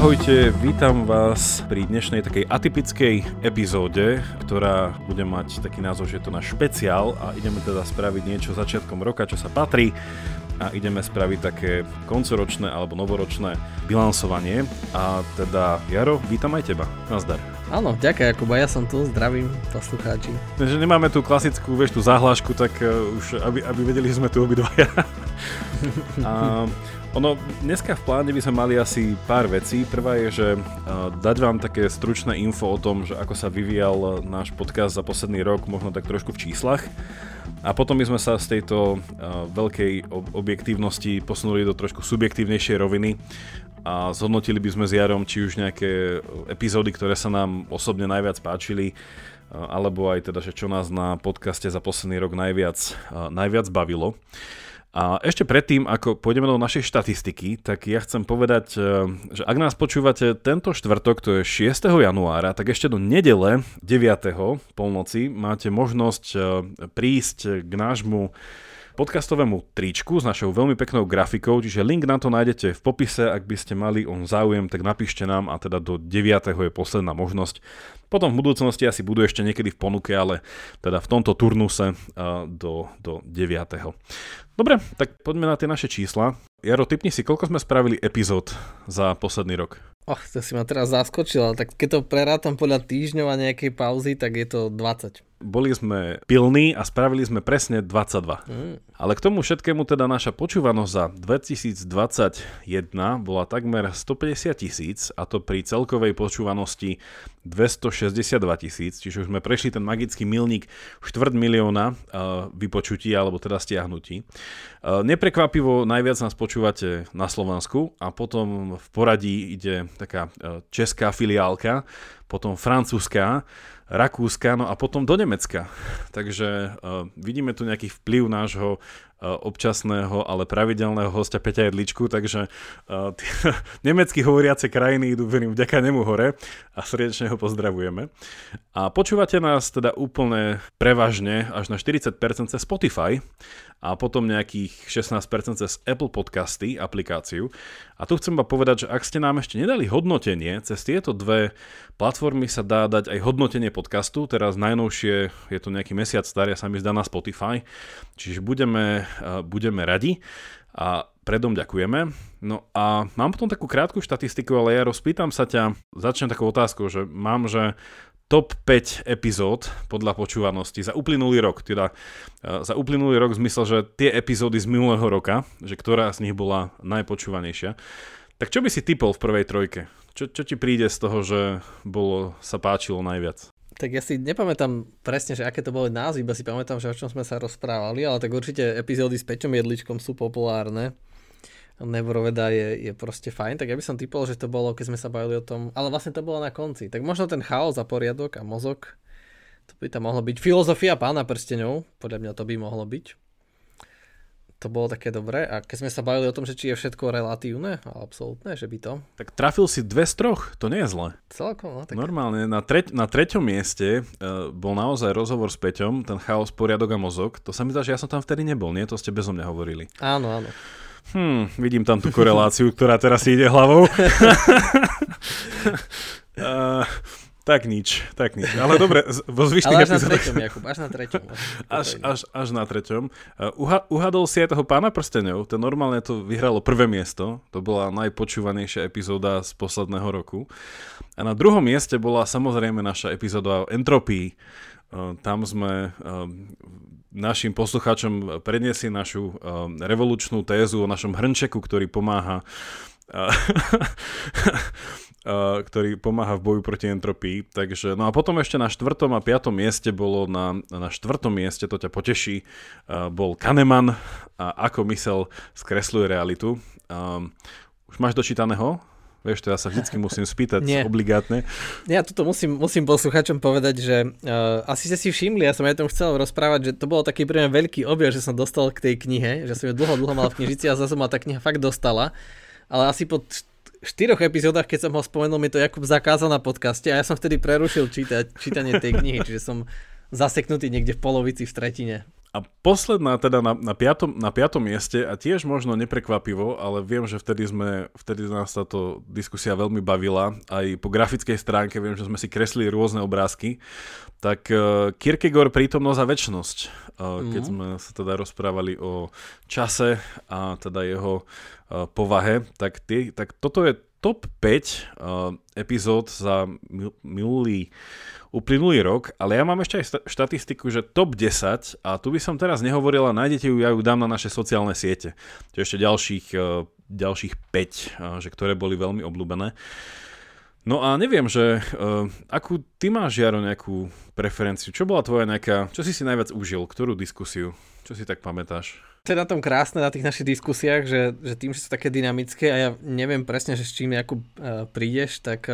Ahojte, vítam vás pri dnešnej takej atypickej epizóde, ktorá bude mať taký názov, že je to náš špeciál a ideme teda spraviť niečo začiatkom roka, čo sa patrí a ideme spraviť také koncoročné alebo novoročné bilansovanie. A teda, Jaro, vítam aj teba. Nazdar. Áno, ďakujem Jakuba, ja som tu, zdravím poslucháči. Takže nemáme tú klasickú, vieš, tú záhlášku, tak uh, už, aby, aby vedeli, že sme tu obidvaja. a, ono, dneska v pláne by sme mali asi pár vecí. Prvá je, že dať vám také stručné info o tom, že ako sa vyvíjal náš podcast za posledný rok, možno tak trošku v číslach. A potom by sme sa z tejto veľkej objektívnosti posunuli do trošku subjektívnejšej roviny a zhodnotili by sme s Jarom či už nejaké epizódy, ktoré sa nám osobne najviac páčili, alebo aj teda, že čo nás na podcaste za posledný rok najviac, najviac bavilo. A ešte predtým, ako pôjdeme do našej štatistiky, tak ja chcem povedať, e, že ak nás počúvate tento štvrtok, to je 6. januára, tak ešte do nedele 9. polnoci máte možnosť e, prísť k nášmu podcastovému tričku s našou veľmi peknou grafikou, čiže link na to nájdete v popise, ak by ste mali on záujem, tak napíšte nám a teda do 9. je posledná možnosť. Potom v budúcnosti asi budú ešte niekedy v ponuke, ale teda v tomto turnuse do, do 9. Dobre, tak poďme na tie naše čísla. Jaro, typni si, koľko sme spravili epizód za posledný rok? Och, to si ma teraz zaskočil, tak keď to prerátam podľa týždňov a nejakej pauzy, tak je to 20 boli sme pilní a spravili sme presne 22. Mm. Ale k tomu všetkému teda naša počúvanosť za 2021 bola takmer 150 tisíc a to pri celkovej počúvanosti 262 tisíc, čiže už sme prešli ten magický milník štvrt milióna uh, vypočutí alebo teda stiahnutí. Uh, neprekvapivo najviac nás počúvate na Slovensku a potom v poradí ide taká uh, česká filiálka, potom francúzska, Rakúska, no a potom do Nemecka. Takže uh, vidíme tu nejaký vplyv nášho občasného, ale pravidelného hostia Peťa Jedličku, takže uh, tie nemecky hovoriace krajiny idú verím vďaka nemu hore a srdečne ho pozdravujeme. A počúvate nás teda úplne prevažne až na 40% cez Spotify a potom nejakých 16% cez Apple Podcasty aplikáciu. A tu chcem vám povedať, že ak ste nám ešte nedali hodnotenie, cez tieto dve platformy sa dá dať aj hodnotenie podcastu, teraz najnovšie je to nejaký mesiac starý a sa mi zdá na Spotify, čiže budeme, budeme radi a predom ďakujeme. No a mám potom takú krátku štatistiku, ale ja rozpýtam sa ťa, začnem takou otázkou, že mám, že top 5 epizód podľa počúvanosti za uplynulý rok. Teda e, za uplynulý rok zmysel, že tie epizódy z minulého roka, že ktorá z nich bola najpočúvanejšia. Tak čo by si typol v prvej trojke? Čo, čo ti príde z toho, že bolo, sa páčilo najviac? Tak ja si nepamätám presne, že aké to boli názvy, iba si pamätám, že o čom sme sa rozprávali, ale tak určite epizódy s Peťom Jedličkom sú populárne. Nevroveda je, je proste fajn, tak ja by som typol, že to bolo, keď sme sa bavili o tom, ale vlastne to bolo na konci. Tak možno ten chaos a poriadok a mozog, to by tam mohlo byť. Filozofia pána prstenov, podľa mňa to by mohlo byť. To bolo také dobré. A keď sme sa bavili o tom, že či je všetko relatívne a absolútne, že by to. Tak trafil si dve z troch, to nie je zle. Celkom, no. Tak... Normálne, na, treť, na treťom mieste uh, bol naozaj rozhovor s Peťom, ten chaos, poriadok a mozog. To sa mi zdá, že ja som tam vtedy nebol, nie? To ste bezo mňa hovorili. Áno, áno. Hm, vidím tam tú koreláciu, ktorá teraz ide hlavou. uh, tak nič, tak nič. Ale dobre, vo zvyšných Ale až epizódach... na treťom, Jakub, až na treťom. Až, až, až na treťom. Uh, uha, uhadol si aj toho pána prstenov, to normálne to vyhralo prvé miesto, to bola najpočúvanejšia epizóda z posledného roku. A na druhom mieste bola samozrejme naša epizóda o entropii. Uh, tam sme uh, našim poslucháčom predniesie našu revolučnú tézu o našom hrnčeku, ktorý pomáha uh, ktorý pomáha v boju proti entropii. Takže, no a potom ešte na štvrtom a piatom mieste bolo, na, na štvrtom mieste, to ťa poteší, uh, bol Kahneman a ako mysel skresluje realitu. Um, už máš dočítaného? Vieš, to ja sa vždycky musím spýtať Nie. obligátne. Ja toto musím, musím posluchačom povedať, že uh, asi ste si všimli, ja som aj tom chcel rozprávať, že to bolo taký pre veľký objav, že som dostal k tej knihe, že som ju dlho, dlho mal v knižici a zase ma tá kniha fakt dostala. Ale asi po štyroch epizódach, keď som ho spomenul, mi to Jakub zakázal na podcaste a ja som vtedy prerušil čítať, čítanie tej knihy, čiže som zaseknutý niekde v polovici, v tretine. A posledná teda na, na, piatom, na piatom mieste a tiež možno neprekvapivo, ale viem, že vtedy, sme, vtedy nás táto diskusia veľmi bavila. Aj po grafickej stránke viem, že sme si kreslili rôzne obrázky. Tak uh, Kierkegaard prítomnosť a väčnosť, uh, mm. keď sme sa teda rozprávali o čase a teda jeho uh, povahe, tak, tie, tak toto je top 5 uh, epizód za minulý uplynulý rok, ale ja mám ešte aj štatistiku, že top 10 a tu by som teraz nehovorila, nájdete ju, ja ju dám na naše sociálne siete. Je ešte ďalších, e, ďalších 5, e, že ktoré boli veľmi obľúbené. No a neviem, že uh, akú ty máš, Jaro, nejakú preferenciu? Čo bola tvoja nejaká, čo si si najviac užil? Ktorú diskusiu? Čo si tak pamätáš? To je na tom krásne na tých našich diskusiách, že, že tým, že sú také dynamické a ja neviem presne, že s čím uh, prídeš, tak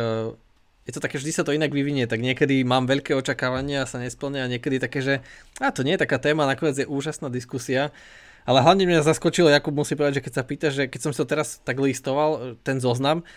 je to také, vždy sa to inak vyvinie, tak niekedy mám veľké očakávania a sa nesplnia a niekedy také, že a to nie je taká téma, nakoniec je úžasná diskusia. Ale hlavne mňa zaskočilo, Jakub musí povedať, že keď sa pýta, že keď som si to teraz tak listoval, ten zoznam,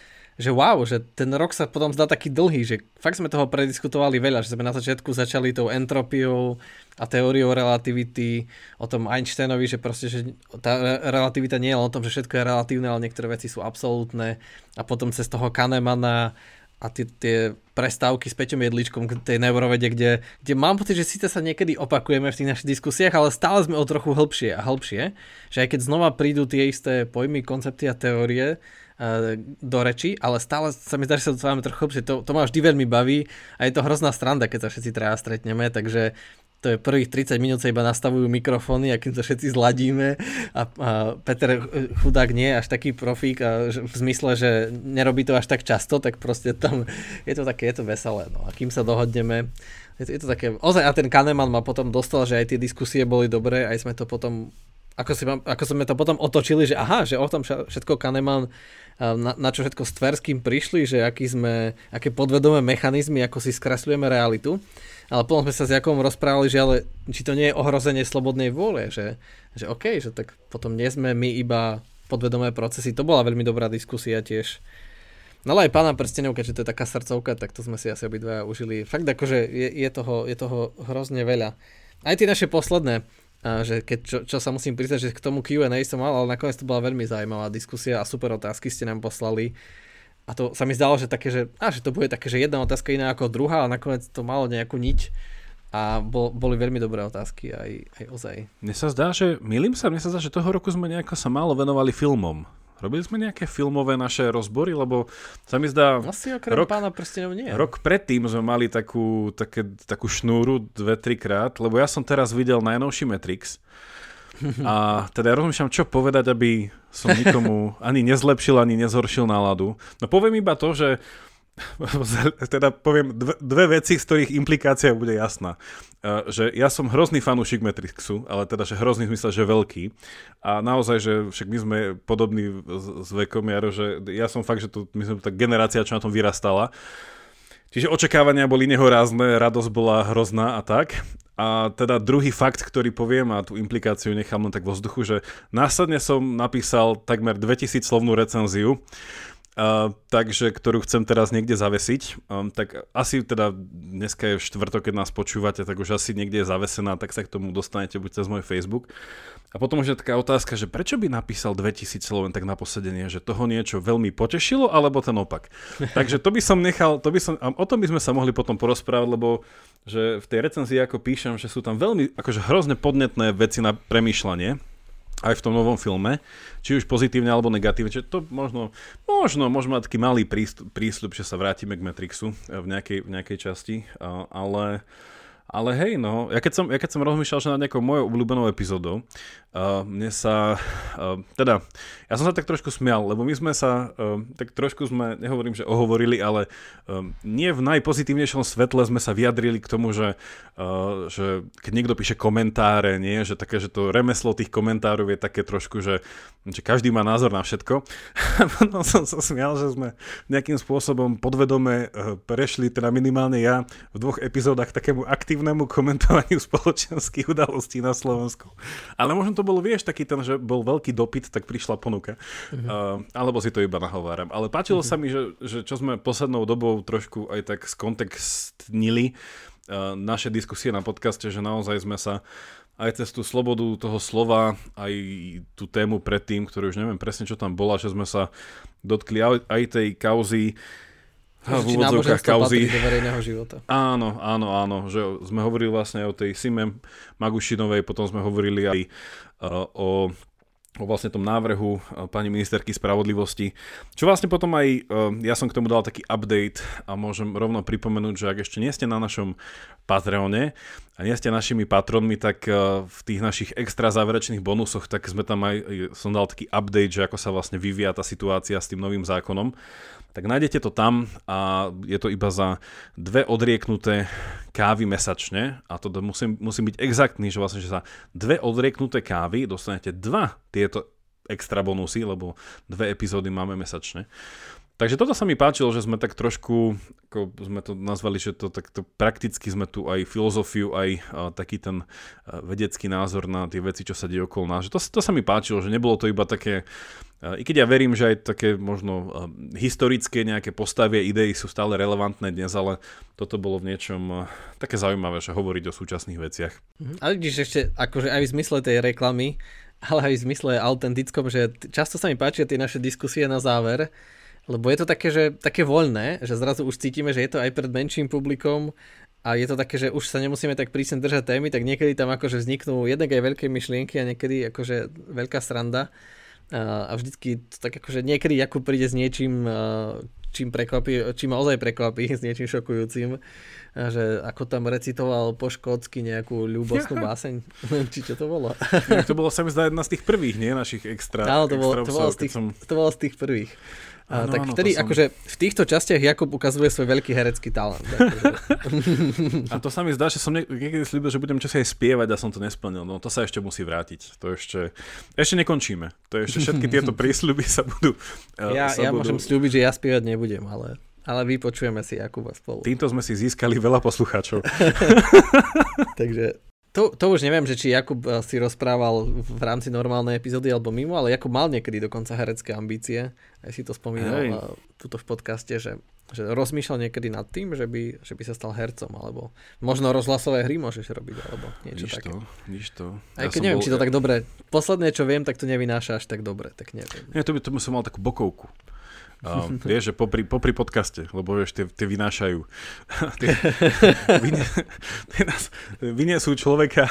že wow, že ten rok sa potom zdá taký dlhý, že fakt sme toho prediskutovali veľa, že sme na začiatku začali tou entropiou a teóriou relativity, o tom Einsteinovi, že proste, že tá relativita nie je len o tom, že všetko je relatívne, ale niektoré veci sú absolútne a potom cez toho Kahnemana a tie, tie prestávky s Peťom Jedličkom k tej neurovede, kde, kde mám pocit, že síce sa niekedy opakujeme v tých našich diskusiách, ale stále sme o trochu hĺbšie a hĺbšie, že aj keď znova prídu tie isté pojmy, koncepty a teórie uh, do reči, ale stále sa mi zdá, že sa to trochu hĺbšie. To, to ma vždy veľmi baví a je to hrozná stranda, keď sa všetci traja stretneme, takže to je prvých 30 minút sa iba nastavujú mikrofóny a kým to všetci zladíme a, a Peter chudák nie je až taký profík a v zmysle, že nerobí to až tak často, tak proste tam je to také, je to veselé. No. A kým sa dohodneme, je to, je to také, ozaj a ten Kahneman ma potom dostal, že aj tie diskusie boli dobré, aj sme to potom ako, si, ako sme to potom otočili, že aha, že o tom všetko Kahneman, na, na čo všetko s Tverským prišli, že aký sme, aké podvedomé mechanizmy, ako si skresľujeme realitu ale potom sme sa s Jakom rozprávali, že ale či to nie je ohrozenie slobodnej vôle, že, že OK, že tak potom nie sme my iba podvedomé procesy. To bola veľmi dobrá diskusia tiež. No ale aj pána prstenov, keďže to je taká srdcovka, tak to sme si asi obidva užili. Fakt akože je, je, toho, je toho hrozne veľa. Aj tie naše posledné, že keď, čo, čo sa musím priznať, že k tomu Q&A som mal, ale nakoniec to bola veľmi zaujímavá diskusia a super otázky ste nám poslali. A to sa mi zdalo, že také, že, á, že to bude také, že jedna otázka iná ako druhá, ale nakoniec to malo nejakú niť a bol, boli veľmi dobré otázky aj, aj ozaj. Mne sa zdá, že, milím sa, mne sa zdá, že toho roku sme nejako sa málo venovali filmom. Robili sme nejaké filmové naše rozbory, lebo sa mi zdá... Asi okrem rok, pána prstenov nie. Rok predtým sme mali takú, také, takú šnúru dve, trikrát, lebo ja som teraz videl najnovší Matrix a teda ja rozmýšľam, čo povedať, aby som nikomu ani nezlepšil, ani nezhoršil náladu. No poviem iba to, že teda poviem dve, dve veci, z ktorých implikácia bude jasná. Uh, že ja som hrozný fanúšik Matrixu, ale teda, že hrozný zmysel, že veľký. A naozaj, že však my sme podobní s vekom, Jaro, že ja som fakt, že to, my sme tá generácia, čo na tom vyrastala. Čiže očakávania boli nehorázne, radosť bola hrozná a tak. A teda druhý fakt, ktorý poviem a tú implikáciu nechám len tak vo vzduchu, že následne som napísal takmer 2000 slovnú recenziu, Uh, takže ktorú chcem teraz niekde zavesiť. Um, tak asi teda dneska je štvrtok, keď nás počúvate, tak už asi niekde je zavesená, tak sa k tomu dostanete buď cez môj Facebook. A potom už je taká otázka, že prečo by napísal 2000 slov tak na posedenie, že toho niečo veľmi potešilo, alebo ten opak. Takže to by som nechal, to by som, o tom by sme sa mohli potom porozprávať, lebo že v tej recenzii ako píšem, že sú tam veľmi akože hrozne podnetné veci na premýšľanie, aj v tom novom filme, či už pozitívne alebo negatívne. Čiže to možno, možno môžeme mať taký malý prísľub, že sa vrátime k Matrixu v nejakej, v nejakej časti, ale ale hej, no, ja keď som, ja keď som rozmýšľal, že na nejakou mojou obľúbenou epizódou, uh, mne sa, uh, teda, ja som sa tak trošku smial, lebo my sme sa, uh, tak trošku sme, nehovorím, že ohovorili, ale um, nie v najpozitívnejšom svetle sme sa vyjadrili k tomu, že, uh, že keď niekto píše komentáre, nie, že také, že to remeslo tých komentárov je také trošku, že, že každý má názor na všetko. no som sa smial, že sme nejakým spôsobom podvedome prešli, teda minimálne ja, v dvoch epizódach takému aktívnemu negatívnemu komentovaniu spoločenských udalostí na Slovensku. Ale možno to bol, vieš, taký ten, že bol veľký dopyt, tak prišla ponuka. Uh-huh. Uh, alebo si to iba nahováram. Ale páčilo uh-huh. sa mi, že, že čo sme poslednou dobou trošku aj tak skontextnili uh, naše diskusie na podcaste, že naozaj sme sa aj cez tú slobodu toho slova, aj tú tému predtým, ktorú už neviem presne, čo tam bola, že sme sa dotkli aj tej kauzy, v úvodzovkách kauzy. do verejného života. Áno, áno, áno, že sme hovorili vlastne o tej Sime Magušinovej, potom sme hovorili aj uh, o o vlastne tom návrhu pani ministerky spravodlivosti. Čo vlastne potom aj, ja som k tomu dal taký update a môžem rovno pripomenúť, že ak ešte nie ste na našom Patreone a nie ste našimi patronmi, tak v tých našich extra záverečných bonusoch, tak sme tam aj, som dal taký update, že ako sa vlastne vyvíja tá situácia s tým novým zákonom tak nájdete to tam a je to iba za dve odrieknuté kávy mesačne a to musím, musím byť exaktný, že vlastne že za dve odrieknuté kávy dostanete dva tieto extra bonusy, lebo dve epizódy máme mesačne. Takže toto sa mi páčilo, že sme tak trošku, ako sme to nazvali, že to takto prakticky sme tu aj filozofiu, aj uh, taký ten uh, vedecký názor na tie veci, čo sa deje okolo nás. Že to, to sa mi páčilo, že nebolo to iba také, uh, i keď ja verím, že aj také možno uh, historické nejaké postavie, idei sú stále relevantné dnes, ale toto bolo v niečom uh, také zaujímavé, že hovoriť o súčasných veciach. Mhm. Ale vidíš ešte, akože aj v zmysle tej reklamy, ale aj v zmysle autentickom, že často sa mi páčia tie naše diskusie na záver, lebo je to také, že, také voľné, že zrazu už cítime, že je to aj pred menším publikom a je to také, že už sa nemusíme tak prísne držať témy, tak niekedy tam akože vzniknú jednak aj veľké myšlienky a niekedy akože veľká sranda a vždycky to tak akože niekedy Jakub príde s niečím, čím, prekvapí, čím ozaj prekvapí, s niečím šokujúcim, že ako tam recitoval po škótsky nejakú ľúbostnú báseň, či čo to bolo. to bolo sa mi zdá jedna z tých prvých, nie? Našich extra, Áno, to, bolo, to, bolo z tých, som... to bolo z tých prvých. Ano, tak ano, vtedy, som... akože v týchto častiach Jakub ukazuje svoj veľký herecký talent. a to sa mi zdá, že som niekedy slúbil, že budem čosi aj spievať a som to nesplnil. No to sa ešte musí vrátiť. To ešte, ešte nekončíme. To ešte všetky tieto prísľuby sa budú... Ja, sa ja budú... môžem slúbiť, že ja spievať nebudem, ale... Ale vypočujeme si Jakuba spolu. Týmto sme si získali veľa poslucháčov. Takže to, to už neviem, že či Jakub eh, si rozprával v rámci normálnej epizódy alebo mimo, ale Jakub mal niekedy dokonca herecké ambície. Aj si to spomínal Hej. Tuto v podcaste, že, že rozmýšľal niekedy nad tým, že by, že by sa stal hercom, alebo možno rozhlasové hry môžeš robiť, alebo niečo nič také. To, nič to. Aj ja keď neviem, bol... či to tak dobre. Posledné, čo viem, tak to nevynáša až tak dobre, tak neviem. Nie, to by, to by som mal takú bokovku. Uh, vieš, že popri, popri podcaste, lebo vieš, tie, tie vynášajú. tie, vynie, tie nás vyniesú človeka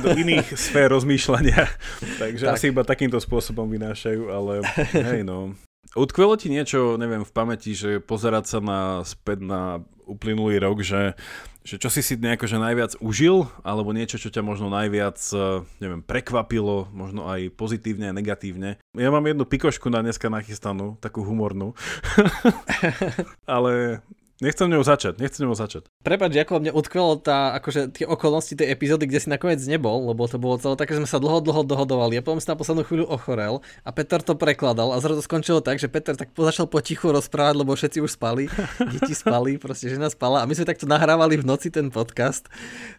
do iných sfér rozmýšľania. Takže tak. asi iba takýmto spôsobom vynášajú, ale hej no. Utkvelo ti niečo, neviem, v pamäti, že pozerať sa na, späť na uplynulý rok, že že čo si si nejako že najviac užil, alebo niečo, čo ťa možno najviac, e, neviem, prekvapilo, možno aj pozitívne a negatívne. Ja mám jednu pikošku na dneska nachystanú, takú humornú, ale Nechcem ňou začať, nechcem ňou začať. Prepač, ako mne utkvelo tá, akože tie okolnosti tej epizódy, kde si nakoniec nebol, lebo to bolo celé také, že sme sa dlho, dlho dohodovali. A potom si na poslednú chvíľu ochorel a Peter to prekladal a zrazu skončilo tak, že Peter tak začal potichu rozprávať, lebo všetci už spali, deti spali, proste žena spala a my sme takto nahrávali v noci ten podcast.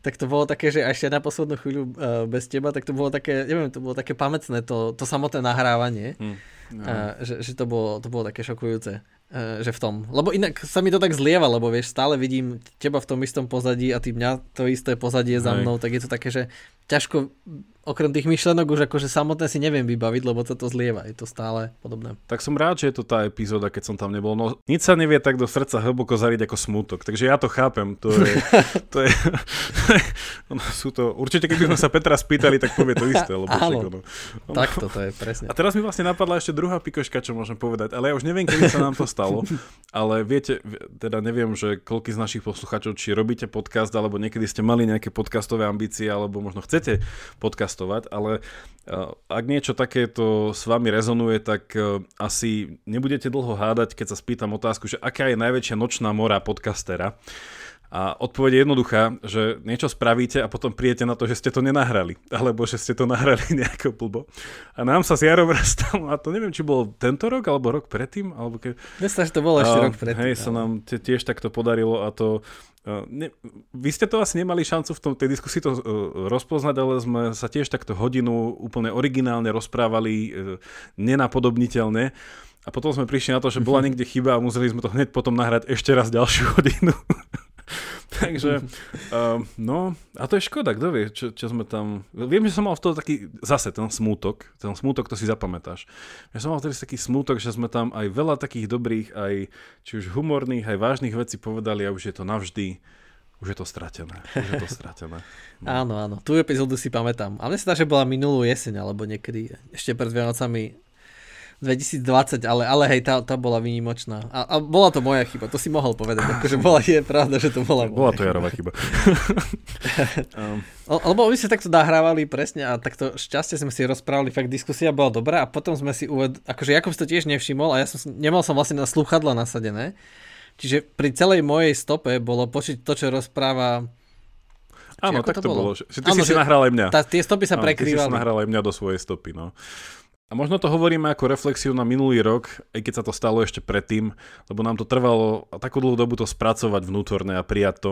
Tak to bolo také, že ešte na poslednú chvíľu uh, bez teba, tak to bolo také, neviem, to bolo také pamätné, to, to samotné nahrávanie. Hmm. No. Uh, že, že to, bolo, to bolo také šokujúce. Eh, že v tom. Lebo inak sa mi to tak zlieva, lebo vieš, stále vidím teba v tom istom pozadí a ty mňa to isté pozadie za mnou, tak je to také, že ťažko okrem tých myšlenok už akože samotné si neviem vybaviť, lebo to to zlieva, je to stále podobné. Tak som rád, že je to tá epizóda, keď som tam nebol. No nič sa nevie tak do srdca hlboko zariť ako smutok, takže ja to chápem. To je, to je, no, sú to, určite keby sme sa Petra spýtali, tak povie to isté. Lebo Áno, ono, ono. tak to, to je presne. A teraz mi vlastne napadla ešte druhá pikoška, čo môžem povedať, ale ja už neviem, kedy sa nám to stalo, ale viete, teda neviem, že koľko z našich poslucháčov, či robíte podcast, alebo niekedy ste mali nejaké podcastové ambície, alebo možno chcete podcast podcastovať, ale eh, ak niečo takéto s vami rezonuje, tak eh, asi nebudete dlho hádať, keď sa spýtam otázku, že aká je najväčšia nočná mora podcastera. A odpoveď je jednoduchá, že niečo spravíte a potom príjete na to, že ste to nenahrali. Alebo že ste to nahrali nejako blbo. A nám sa s Jarom stalo, a to neviem, či bol tento rok, alebo rok predtým. Alebo ke... Myslím, že to bolo ešte rok predtým. Hej, sa nám tiež takto podarilo a to ne, vy ste to asi nemali šancu v tom, tej diskusii to uh, rozpoznať, ale sme sa tiež takto hodinu úplne originálne rozprávali, uh, nenapodobniteľne. A potom sme prišli na to, že bola niekde chyba a museli sme to hneď potom nahrať ešte raz ďalšiu hodinu. Takže, uh, no, a to je škoda, kto vie, čo, čo sme tam... Viem, že som mal v toho taký, zase ten smútok, ten smútok, to si zapamätáš. Ja som mal vtedy taký smútok, že sme tam aj veľa takých dobrých, aj či už humorných, aj vážnych vecí povedali a už je to navždy už je to stratené. Už je to stratené. No. áno, áno. Tú epizódu si pamätám. A mne sa dá, že bola minulú jeseň, alebo niekedy ešte pred Vianocami 2020, ale, ale hej, tá, tá bola výnimočná. A, a bola to moja chyba, to si mohol povedať, akože bola, je pravda, že to bola moja Bola to Jarová chyba. um. Lebo my sme takto nahrávali presne a takto šťastie sme si rozprávali, fakt diskusia bola dobrá a potom sme si uved... akože Jakub to tiež nevšimol a ja som, nemal som vlastne na sluchadla nasadené. Čiže pri celej mojej stope bolo počuť to, čo rozpráva Áno, tak to bolo. bolo. Že ty ano, si si nahral aj mňa. Tá, tie stopy sa prekrývali. Ty si nahral aj mňa do svojej stopy, no. A možno to hovoríme ako reflexiu na minulý rok, aj keď sa to stalo ešte predtým, lebo nám to trvalo takú dlhú dobu to spracovať vnútorne a prijať to,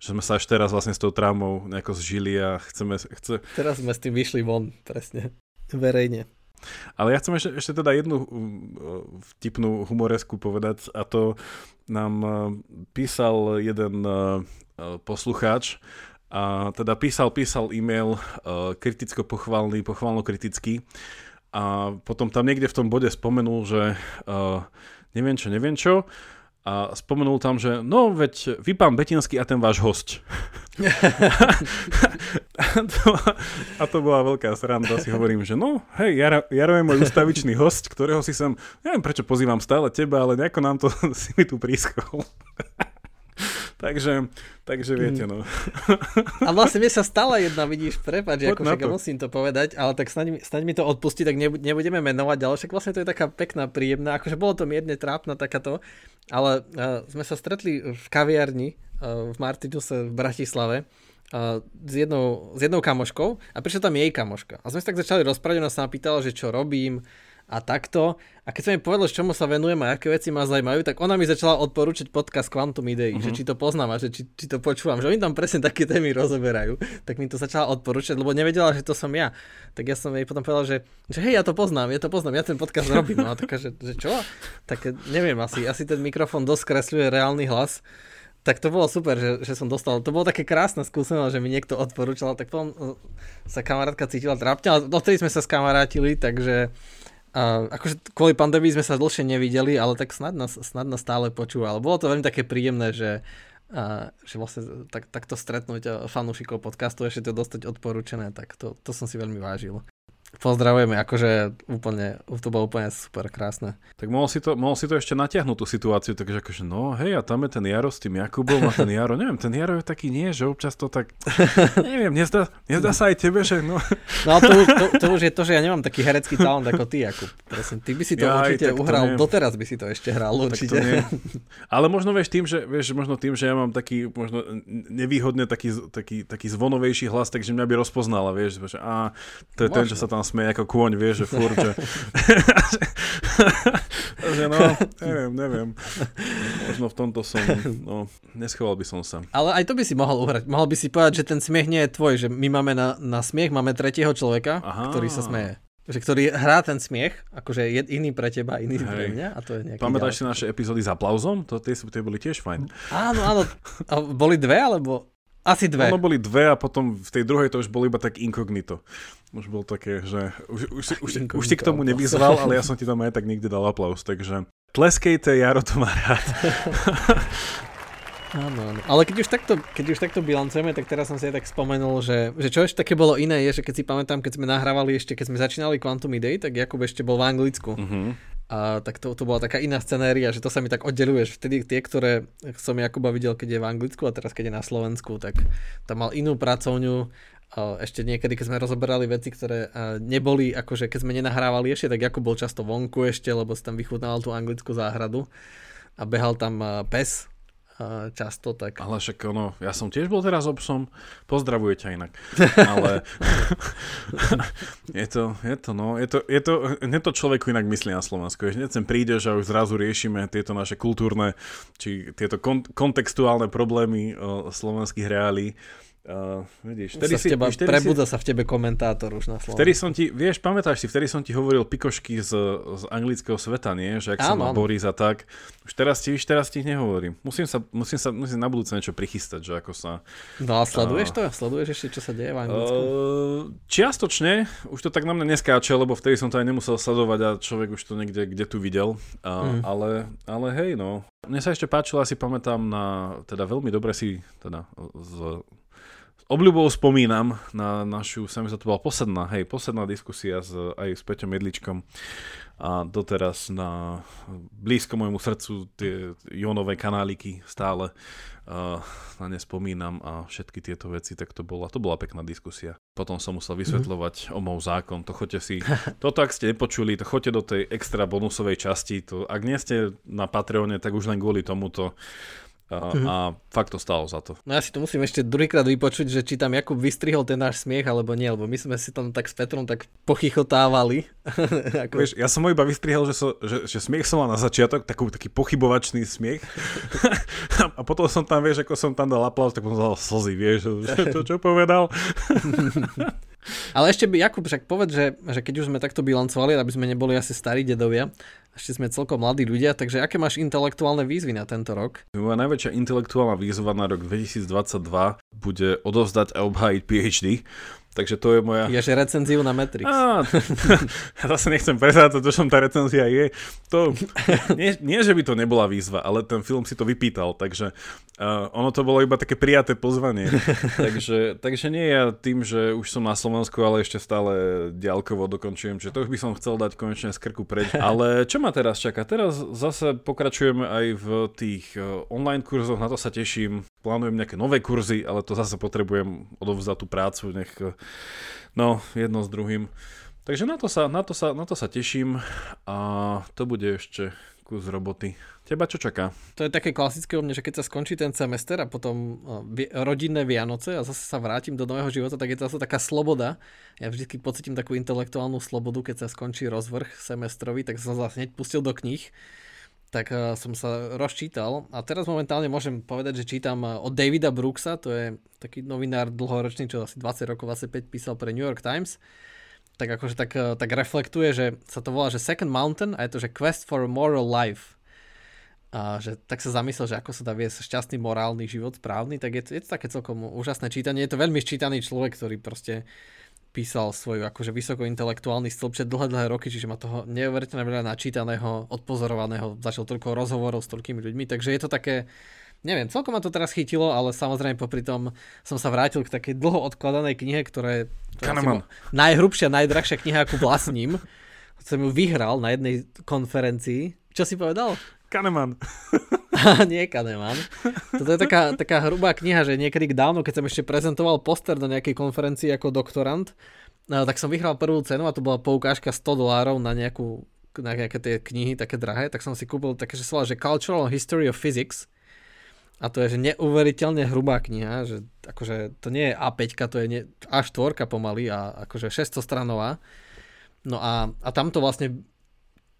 že sme sa až teraz vlastne s tou traumou nejako zžili a chceme... Chce... Teraz sme s tým vyšli von, presne, verejne. Ale ja chcem ešte, ešte teda jednu uh, vtipnú humoresku povedať a to nám uh, písal jeden uh, poslucháč, a teda písal, písal e-mail kriticko-pochvalný, pochvalno-kritický a potom tam niekde v tom bode spomenul, že uh, neviem čo, neviem čo a spomenul tam, že no veď vy pán Betinský a ten váš host. a, to, a to bola veľká sranda, si hovorím, že no hej, Jaro, Jaro je môj ustavičný host, ktorého si sem, neviem prečo pozývam stále teba, ale nejako nám to si mi tu prískol. Takže, takže viete, no. A vlastne mi sa stala jedna, vidíš, prepáč, ako však musím to povedať, ale tak snaď, snaď mi to odpustiť, tak nebudeme menovať, ale však vlastne to je taká pekná, príjemná, akože bolo to mierne trápna takáto, ale uh, sme sa stretli v kaviarni uh, v Martinuse v Bratislave uh, s, jednou, s jednou kamoškou a prišla tam jej kamoška. A sme sa tak začali rozprávať, ona sa pýtala, že čo robím, a takto. A keď som mi povedal, čomu sa venujem a aké veci ma zaujímajú, tak ona mi začala odporúčať podcast Quantum Idei, uh-huh. že mhm. či to poznám a že či, či to počúvam, že oni tam presne také témy rozoberajú. Tak mi to začala odporúčať, lebo nevedela, že to som ja. Tak ja som jej potom povedal, že, že hej, ja to poznám, ja to poznám, ja ten podcast robím. No a taká, že, že čo? Tak neviem, asi, asi ten mikrofón dosť skresľuje reálny hlas. Tak to bolo super, že, že som dostal. To bolo také krásne skúsenosť, že mi niekto odporúčal, tak potom sa kamarátka cítila trápne, ale dovtedy sme sa skamarátili, takže a akože kvôli pandémii sme sa dlhšie nevideli, ale tak snad nás, snad nás stále počúval. Bolo to veľmi také príjemné, že, a, že vlastne tak, takto stretnúť fanúšikov podcastu, ešte to dostať odporúčené, tak to, to som si veľmi vážil. Pozdravujeme, akože úplne, to bolo úplne super krásne. Tak mohol si to, mohol si to ešte natiahnuť tú situáciu, takže akože no hej, a tam je ten Jaro s tým Jakubom a ten Jaro, neviem, ten Jaro je taký nie, že občas to tak, neviem, nezdá, nezdá sa aj tebe, že no. No to, to, to, už je to, že ja nemám taký herecký talent ako ty, Jakub. Prosím, ty by si to ja, určite uhral, doteraz by si to ešte hral určite. Ale možno vieš tým, že, vieš, možno tým, že ja mám taký, možno nevýhodne taký, taký, taký zvonovejší hlas, takže mňa by rozpoznala, vieš, že a to je možno. ten, čo sa tam tam smeje ako kôň, vieš, že furt, že... že no, neviem, neviem. Možno v tomto som, no, neschoval by som sa. Ale aj to by si mohol uhrať. Mohol by si povedať, že ten smiech nie je tvoj, že my máme na, na smiech, máme tretieho človeka, Aha. ktorý sa smeje. Že ktorý hrá ten smiech, akože je iný pre teba, iný Hej. pre mňa a to je nejaký Pamätáš si naše epizódy s aplauzom? To, tie, tie boli tiež fajn. Áno, áno. A boli dve, alebo? Asi dve. Ono boli dve a potom v tej druhej to už bolo iba tak inkognito. Už bol také, že už, už, už, už, už ti k tomu nevyzval, ale ja som ti tam aj tak nikdy dal aplaus, takže tleskejte, Jaro to má rád. Áno, áno. Ale keď už, takto, keď už takto bilancujeme, tak teraz som si aj tak spomenul, že, že čo ešte také bolo iné je, že keď si pamätám, keď sme nahrávali ešte, keď sme začínali Quantum Day, tak Jakub ešte bol v Anglicku. Uh-huh. A tak to, to bola taká iná scenéria, že to sa mi tak oddeluješ. Vtedy tie, ktoré som Jakuba videl, keď je v Anglicku a teraz keď je na Slovensku, tak tam mal inú pracovňu, ešte niekedy, keď sme rozoberali veci, ktoré neboli, akože keď sme nenahrávali ešte, tak Jakub bol často vonku ešte, lebo si tam vychutnával tú anglickú záhradu a behal tam pes často. Tak... Ale však ono, ja som tiež bol teraz obsom, pozdravuje ťa inak. Ale je to, je to, no, je to, je to, nie to človeku inak myslí na Slovensku. Hneď sem prídeš a už zrazu riešime tieto naše kultúrne, či tieto kon- kontextuálne problémy o, slovenských reálí Uh, vidíš, vtedy sa si, teba, vtedy prebudza si, sa v tebe komentátor už na slovo. Vtedy som ti, vieš, pamätáš si, vtedy som ti hovoril pikošky z, z anglického sveta, nie? Že ak sa ma borí za tak. Už teraz ti, už teraz ti ich nehovorím. Musím sa, musím sa, musím na budúce niečo prichystať, že ako sa... No a sleduješ uh, to? Sleduješ ešte, čo sa deje v Anglicku? Uh, čiastočne, už to tak na mňa neskáče, lebo vtedy som to aj nemusel sledovať a človek už to niekde, kde tu videl. Uh, mm. ale, ale hej, no. Mne sa ešte páčilo, asi pamätám na, teda veľmi dobre si, teda z obľubou spomínam na našu, sa mi to bola posledná, hej, posledná diskusia s, aj s Peťom Medličkom a doteraz na blízko môjmu srdcu tie jónové kanáliky stále uh, na ne spomínam a všetky tieto veci, tak to bola, to bola pekná diskusia. Potom som musel vysvetľovať mm-hmm. omov zákon, to choďte si, toto ak ste nepočuli, to choďte do tej extra bonusovej časti, to ak nie ste na Patreone, tak už len kvôli tomuto a, mm-hmm. a fakt to stalo za to. No ja si to musím ešte druhýkrát vypočuť, že či tam Jakub vystrihol ten náš smiech alebo nie, lebo my sme si tam tak s Petrom tak pochychotávali. Ako... Vieš, ja som ho iba vystrihol, že, so, že, že smiech som mal na začiatok, takú, taký pochybovačný smiech. a potom som tam, vieš, ako som tam dal aplauz, tak som dal slzy, vieš, že to čo povedal. Ale ešte by, Jakub, však povedz, že, že keď už sme takto bilancovali, aby sme neboli asi starí dedovia, ešte sme celkom mladí ľudia, takže aké máš intelektuálne výzvy na tento rok? Moja najväčšia intelektuálna výzva na rok 2022 bude odovzdať a obhájiť PhD. Takže to je moja... Ježe recenziu na Matrix. Á, ja zase nechcem prezrať to, čo tá recenzia je. To, nie, nie, že by to nebola výzva, ale ten film si to vypýtal, takže uh, ono to bolo iba také prijaté pozvanie. takže, takže nie ja tým, že už som na Slovensku, ale ešte stále ďalkovo dokončujem, že to už by som chcel dať konečne z krku preč. Ale čo ma teraz čaká? Teraz zase pokračujeme aj v tých uh, online kurzoch, na to sa teším. Plánujem nejaké nové kurzy, ale to zase potrebujem odovzdať tú prácu, nech No, jedno s druhým. Takže na to, sa, na, to sa, na to sa teším a to bude ešte kus roboty. Teba čo čaká? To je také klasické u mňa, že keď sa skončí ten semester a potom rodinné Vianoce a zase sa vrátim do nového života, tak je to zase taká sloboda. Ja vždy pocitím takú intelektuálnu slobodu, keď sa skončí rozvrh semestrový, tak som sa hneď pustil do kníh tak uh, som sa rozčítal a teraz momentálne môžem povedať, že čítam uh, od Davida Brooksa, to je taký novinár dlhoročný, čo asi 20 rokov, 25 písal pre New York Times, tak akože tak, uh, tak reflektuje, že sa to volá, že Second Mountain a je to, že Quest for a Moral Life. A že tak sa zamyslel, že ako sa dá viesť šťastný morálny život správny, tak je to, je to také celkom úžasné čítanie. Je to veľmi ščítaný človek, ktorý proste písal svoj akože vysoko intelektuálny stĺp před dlhé, dlhé roky, čiže má toho neuveriteľne veľa načítaného, odpozorovaného, začal toľko rozhovorov s toľkými ľuďmi, takže je to také, neviem, celkom ma to teraz chytilo, ale samozrejme popri tom som sa vrátil k takej dlho odkladanej knihe, ktorá je najhrubšia, najdrahšia kniha, akú vlastním. Som ju vyhral na jednej konferencii. Čo si povedal? Kahneman. nie Kahneman. Toto je taká, taká hrubá kniha, že niekedy dávno, keď som ešte prezentoval poster na nejakej konferencii ako doktorant, tak som vyhral prvú cenu a to bola poukážka 100 dolárov na nejakú na nejaké tie knihy také drahé, tak som si kúpil také, že sa že Cultural History of Physics a to je, že neuveriteľne hrubá kniha, že akože to nie je A5, to je nie, A4 pomaly a akože 600 stranová. No a, a tam to vlastne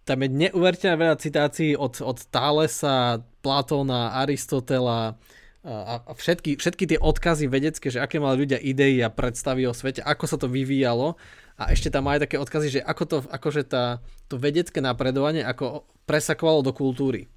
tam je neuveriteľne veľa citácií od, od Thalesa, Platóna, Aristotela a, všetky, všetky tie odkazy vedecké, že aké mali ľudia idei a predstavy o svete, ako sa to vyvíjalo. A ešte tam aj také odkazy, že ako to, akože tá, to vedecké napredovanie ako presakovalo do kultúry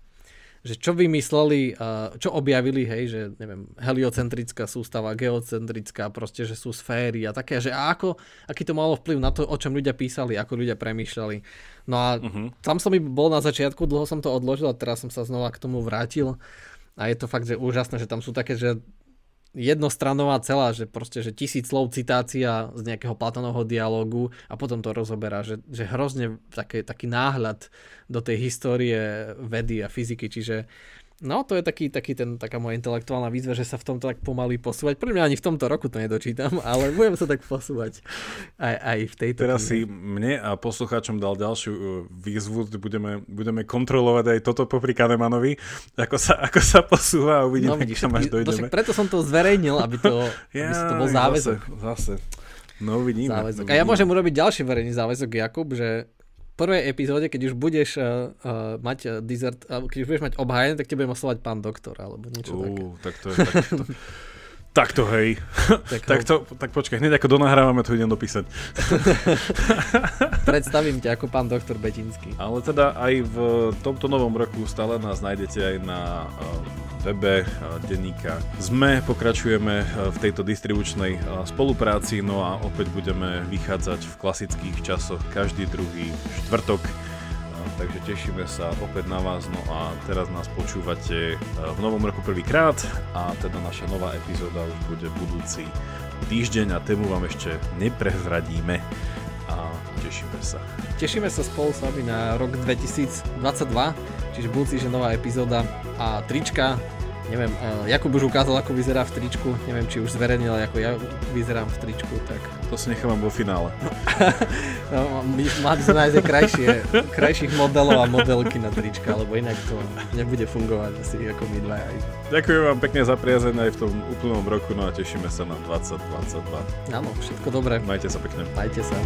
že čo vymysleli, čo objavili, hej, že neviem, heliocentrická sústava, geocentrická, proste, že sú sféry a také, že a ako, aký to malo vplyv na to, o čom ľudia písali, ako ľudia premýšľali. No a uh-huh. tam som bol na začiatku, dlho som to odložil a teraz som sa znova k tomu vrátil a je to fakt, že úžasné, že tam sú také, že jednostranová celá, že proste, že tisíc slov citácia z nejakého Platonovho dialogu a potom to rozoberá, že, že hrozne také, taký náhľad do tej histórie vedy a fyziky, čiže No, to je taký, taký ten, taká moja intelektuálna výzva, že sa v tomto tak pomaly posúvať. Pre mňa ani v tomto roku to nedočítam, ale budem sa tak posúvať aj, aj v tejto Teraz si mne a poslucháčom dal ďalšiu uh, výzvu, budeme, budeme kontrolovať aj toto popri Kanemanovi, ako sa, ako sa posúva a uvidíme, no, vidíš, kam až dojdeme. No, preto som to zverejnil, aby to, ja, aby to bol záväzok. Zase, zase. No uvidíme. Záväzok. No, uvidíme. A ja môžem urobiť ďalší verejný záväzok, Jakub, že prvej epizóde, keď už budeš uh, uh, mať uh, desert, uh, keď už budeš mať obhajené, tak te budem oslovať pán doktor, alebo niečo uh, také. tak to je tak, to, Tak to hej. Tak, tak, to, tak počkaj, hneď ako donahrávame, to idem dopísať. Predstavím ťa ako pán doktor Betinský. Ale teda aj v tomto novom roku stále nás nájdete aj na eh, webe eh, denníka ZME. Pokračujeme eh, v tejto distribučnej spolupráci, no a opäť budeme vychádzať v klasických časoch každý druhý štvrtok takže tešíme sa opäť na vás. No a teraz nás počúvate v novom roku prvýkrát a teda naša nová epizóda už bude budúci týždeň a tému vám ešte neprezradíme a tešíme sa. Tešíme sa spolu s vami na rok 2022, čiže budúci, že nová epizóda a trička neviem, Jakub už ukázal, ako vyzerá v tričku, neviem, či už zverejnil, ako ja vyzerám v tričku, tak... To si nechávam vo finále. no, mali sme nájsť krajšie, krajších modelov a modelky na trička, lebo inak to nebude fungovať asi ako my dva aj. Ďakujem vám pekne za priazeň aj v tom úplnom roku, no a tešíme sa na 2022. Áno, všetko dobré. Majte sa pekne. Majte sa.